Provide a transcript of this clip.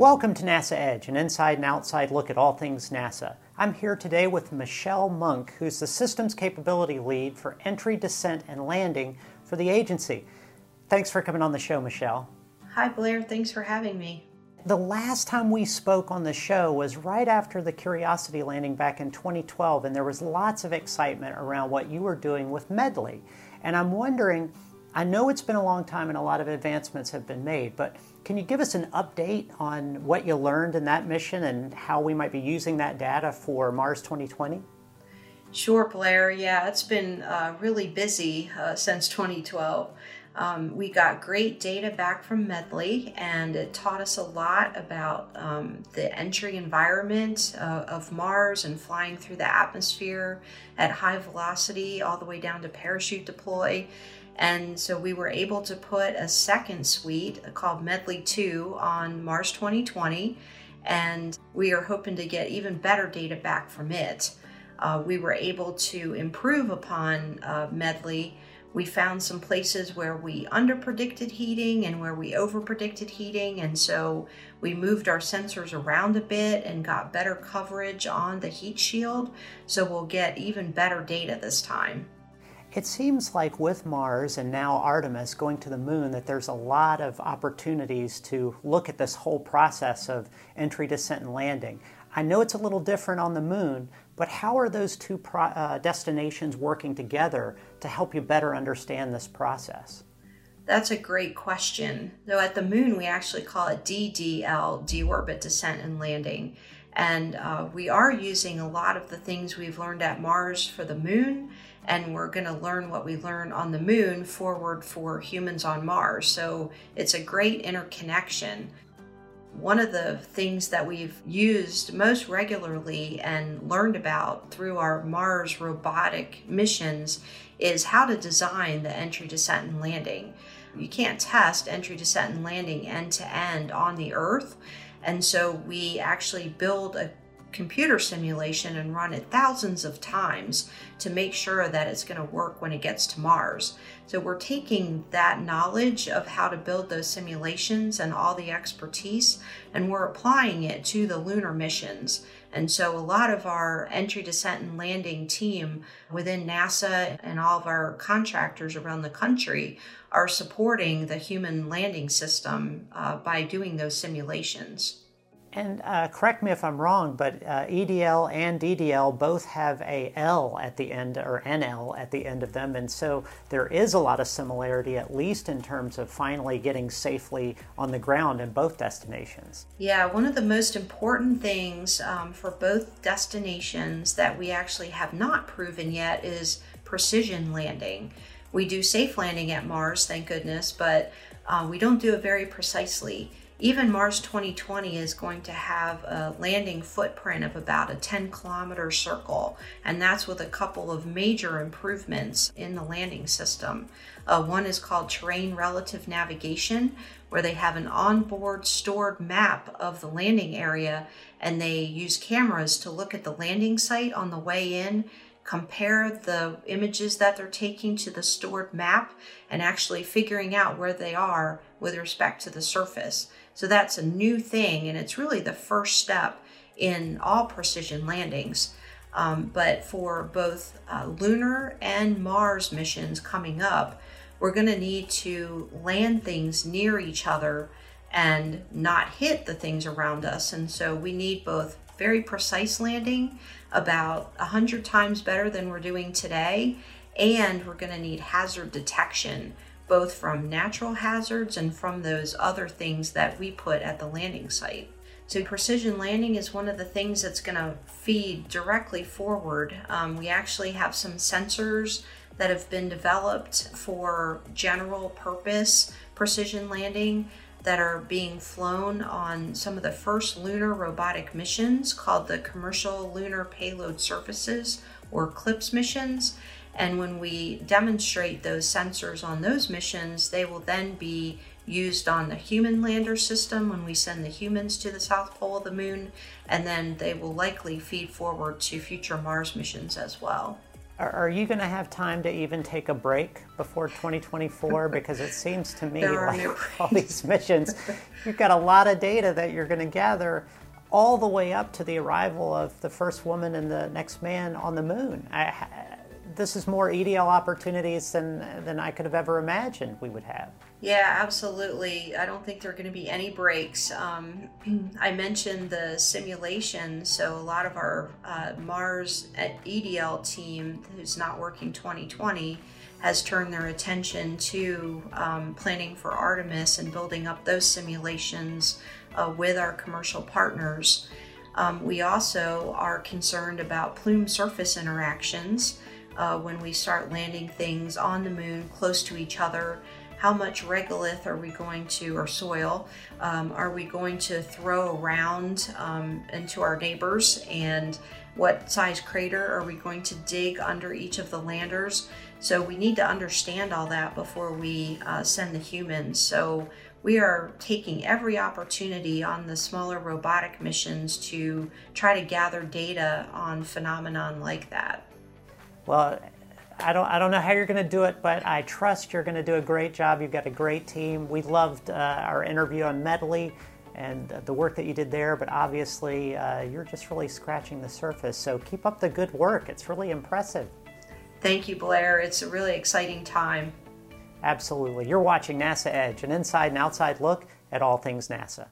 Welcome to NASA Edge, an inside and outside look at all things NASA. I'm here today with Michelle Munk, who's the Systems Capability Lead for Entry, Descent, and Landing for the agency. Thanks for coming on the show, Michelle. Hi, Blair. Thanks for having me. The last time we spoke on the show was right after the Curiosity landing back in 2012, and there was lots of excitement around what you were doing with MEDLI. And I'm wondering, I know it's been a long time and a lot of advancements have been made, but can you give us an update on what you learned in that mission and how we might be using that data for Mars 2020? Sure, Blair. Yeah, it's been uh, really busy uh, since 2012. Um, we got great data back from MEDLI, and it taught us a lot about um, the entry environment uh, of Mars and flying through the atmosphere at high velocity all the way down to parachute deploy. And so we were able to put a second suite called MEDLI 2 on Mars 2020, and we are hoping to get even better data back from it. Uh, we were able to improve upon uh, MEDLI. We found some places where we underpredicted heating and where we overpredicted heating, and so we moved our sensors around a bit and got better coverage on the heat shield, so we'll get even better data this time. It seems like with Mars and now Artemis going to the moon that there's a lot of opportunities to look at this whole process of entry, descent, and landing. I know it's a little different on the moon, but how are those two pro- uh, destinations working together to help you better understand this process? That's a great question. Though at the moon, we actually call it DDL, deorbit descent and landing. And uh, we are using a lot of the things we've learned at Mars for the moon and we're going to learn what we learn on the moon forward for humans on Mars. So it's a great interconnection. One of the things that we've used most regularly and learned about through our Mars robotic missions is how to design the entry, descent, and landing. You can't test entry, descent, and landing end to end on the Earth. And so we actually build a computer simulation and run it thousands of times to make sure that it's going to work when it gets to Mars. So we're taking that knowledge of how to build those simulations and all the expertise and we're applying it to the lunar missions. And so a lot of our entry, descent, and landing team within NASA and all of our contractors around the country are supporting the human landing system uh, by doing those simulations. And uh, correct me if I'm wrong, but uh, EDL and DDL both have a L at the end, or NL at the end of them, and so there is a lot of similarity, at least in terms of finally getting safely on the ground in both destinations. Yeah, one of the most important things um, for both destinations that we actually have not proven yet is precision landing. We do safe landing at Mars, thank goodness, but uh, we don't do it very precisely. Even Mars 2020 is going to have a landing footprint of about a 10 kilometer circle, and that's with a couple of major improvements in the landing system. Uh, one is called Terrain Relative Navigation, where they have an onboard stored map of the landing area, and they use cameras to look at the landing site on the way in compare the images that they're taking to the stored map and actually figuring out where they are with respect to the surface. So that's a new thing, and it's really the first step in all precision landings. Um, but for both uh, lunar and Mars missions coming up, we're going to need to land things near each other and not hit the things around us. And so we need both very precise landing, about 100 times better than we're doing today, and we're going to need hazard detection both from natural hazards and from those other things that we put at the landing site. So, precision landing is one of the things that's going to feed directly forward. Um, we actually have some sensors that have been developed for general purpose precision landing that are being flown on some of the first lunar robotic missions called the Commercial Lunar Payload Services or CLPS missions. And when we demonstrate those sensors on those missions, they will then be used on the human lander system when we send the humans to the south pole of the moon, and then they will likely feed forward to future Mars missions as well. Are you going to have time to even take a break before 2024? Because it seems to me like no all these missions, you've got a lot of data that you're going to gather all the way up to the arrival of the first woman and the next man on the moon. I, this is more EDL opportunities than than I could have ever imagined we would have. Yeah, absolutely. I don't think there are going to be any breaks. Um, I mentioned the simulation, so a lot of our uh, Mars EDL team, who's not working 2020, has turned their attention to um, planning for Artemis and building up those simulations uh, with our commercial partners. Um, we also are concerned about plume surface interactions uh, when we start landing things on the moon close to each other. How much regolith are we going to, or soil, um, are we going to throw around um, into our neighbors? And what size crater are we going to dig under each of the landers? So we need to understand all that before we uh, send the humans. So we are taking every opportunity on the smaller robotic missions to try to gather data on phenomenon like that. Well, I don't, I don't know how you're going to do it, but I trust you're going to do a great job. You've got a great team. We loved uh, our interview on MEDLI and the work that you did there, but obviously uh, you're just really scratching the surface. So keep up the good work. It's really impressive. Thank you, Blair. It's a really exciting time. Absolutely. You're watching NASA Edge, an inside and outside look at all things NASA.